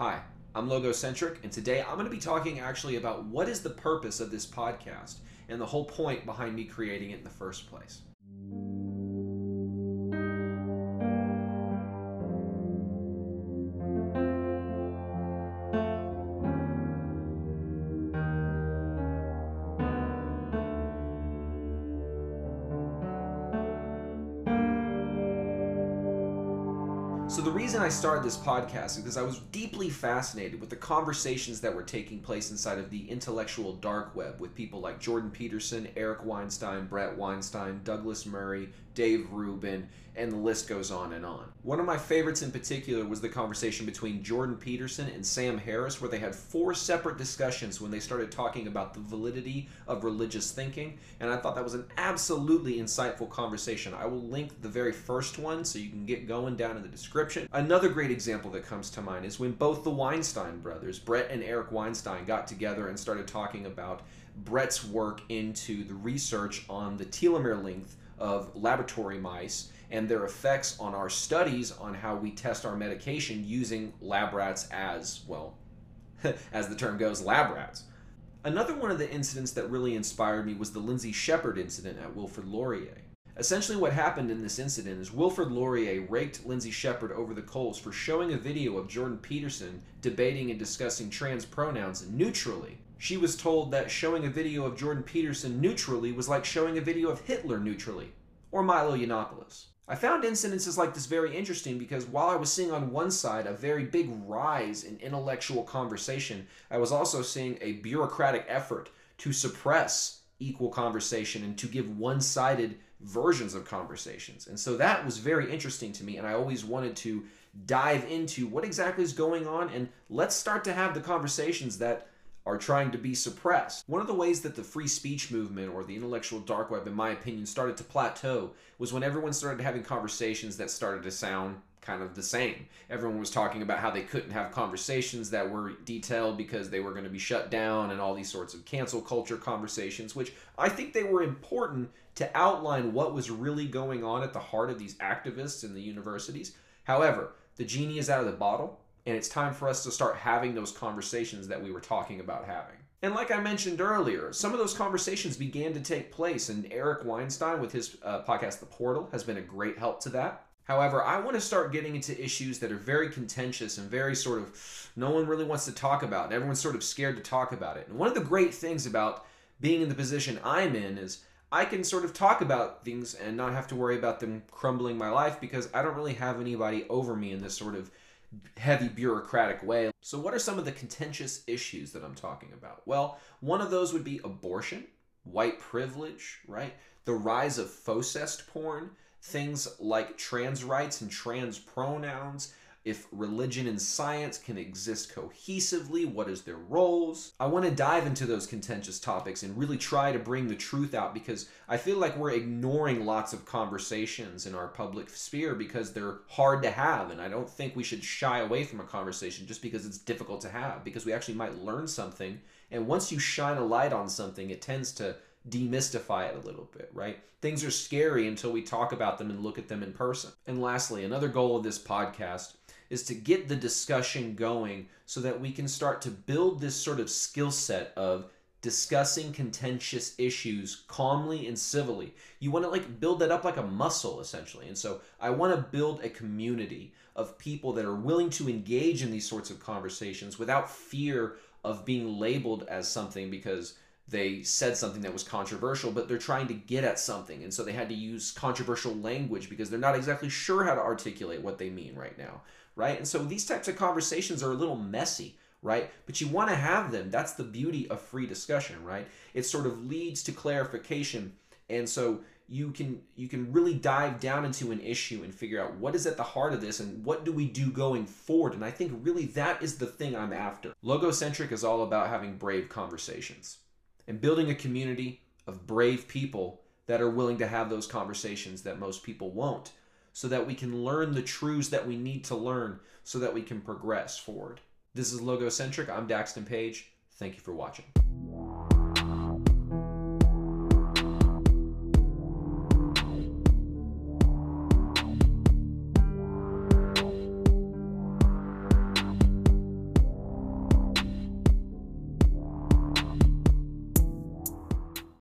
Hi, I'm Logocentric, and today I'm going to be talking actually about what is the purpose of this podcast and the whole point behind me creating it in the first place. So, the reason I started this podcast is because I was deeply fascinated with the conversations that were taking place inside of the intellectual dark web with people like Jordan Peterson, Eric Weinstein, Bret Weinstein, Douglas Murray, Dave Rubin, and the list goes on and on. One of my favorites in particular was the conversation between Jordan Peterson and Sam Harris, where they had four separate discussions when they started talking about the validity of religious thinking, and I thought that was an absolutely insightful conversation. I will link the very first one so you can get going down in the description. Another great example that comes to mind is when both the Weinstein brothers, Bret and Eric Weinstein, got together and started talking about Bret's work into the research on the telomere length of laboratory mice and their effects on our studies on how we test our medication using lab rats as, well, as the term goes, lab rats. Another one of the incidents that really inspired me was the Lindsay Shepherd incident at Wilfrid Laurier. Essentially, what happened in this incident is Wilfrid Laurier raked Lindsay Shepherd over the coals for showing a video of Jordan Peterson debating and discussing trans pronouns neutrally. She was told that showing a video of Jordan Peterson neutrally was like showing a video of Hitler neutrally, or Milo Yiannopoulos. I found incidences like this very interesting because while I was seeing on one side a very big rise in intellectual conversation, I was also seeing a bureaucratic effort to suppress equal conversation and to give one sided versions of conversations. And so that was very interesting to me, and I always wanted to dive into what exactly is going on and let's start to have the conversations that are trying to be suppressed. One of the ways that the free speech movement or the intellectual dark web, in my opinion, started to plateau was when everyone started having conversations that started to sound kind of the same. Everyone was talking about how they couldn't have conversations that were detailed because they were going to be shut down and all these sorts of cancel culture conversations, which I think they were important to outline what was really going on at the heart of these activists in the universities. However, the genie is out of the bottle and it's time for us to start having those conversations that we were talking about having. And like I mentioned earlier, some of those conversations began to take place, and Eric Weinstein with his uh, podcast, The Portal, has been a great help to that. However, I want to start getting into issues that are very contentious and very sort of no one really wants to talk about, everyone's sort of scared to talk about it. And one of the great things about being in the position I'm in is I can sort of talk about things and not have to worry about them crumbling my life because I don't really have anybody over me in this sort of heavy bureaucratic way. So, what are some of the contentious issues that I'm talking about? Well, one of those would be abortion, white privilege, right? The rise of focest porn, things like trans rights and trans pronouns, if religion and science can exist cohesively, what is their roles? I want to dive into those contentious topics and really try to bring the truth out because I feel like we're ignoring lots of conversations in our public sphere because they're hard to have. And I don't think we should shy away from a conversation just because it's difficult to have, because we actually might learn something. And once you shine a light on something, it tends to demystify it a little bit, right? Things are scary until we talk about them and look at them in person. And lastly, another goal of this podcast is to get the discussion going so that we can start to build this sort of skill set of discussing contentious issues calmly and civilly. You want to like build that up like a muscle essentially. And so I want to build a community of people that are willing to engage in these sorts of conversations without fear of being labeled as something because they said something that was controversial, but they're trying to get at something. And so they had to use controversial language because they're not exactly sure how to articulate what they mean right now right? And so these types of conversations are a little messy, right? But you want to have them. That's the beauty of free discussion, right? It sort of leads to clarification. And so you can you can really dive down into an issue and figure out what is at the heart of this and what do we do going forward and i think really that is the thing i'm after logocentric is all about having brave conversations and building a community of brave people that are willing to have those conversations that most people won't so that we can learn the truths that we need to learn so that we can progress forward. This is Logocentric. I'm Daxton Page. Thank you for watching.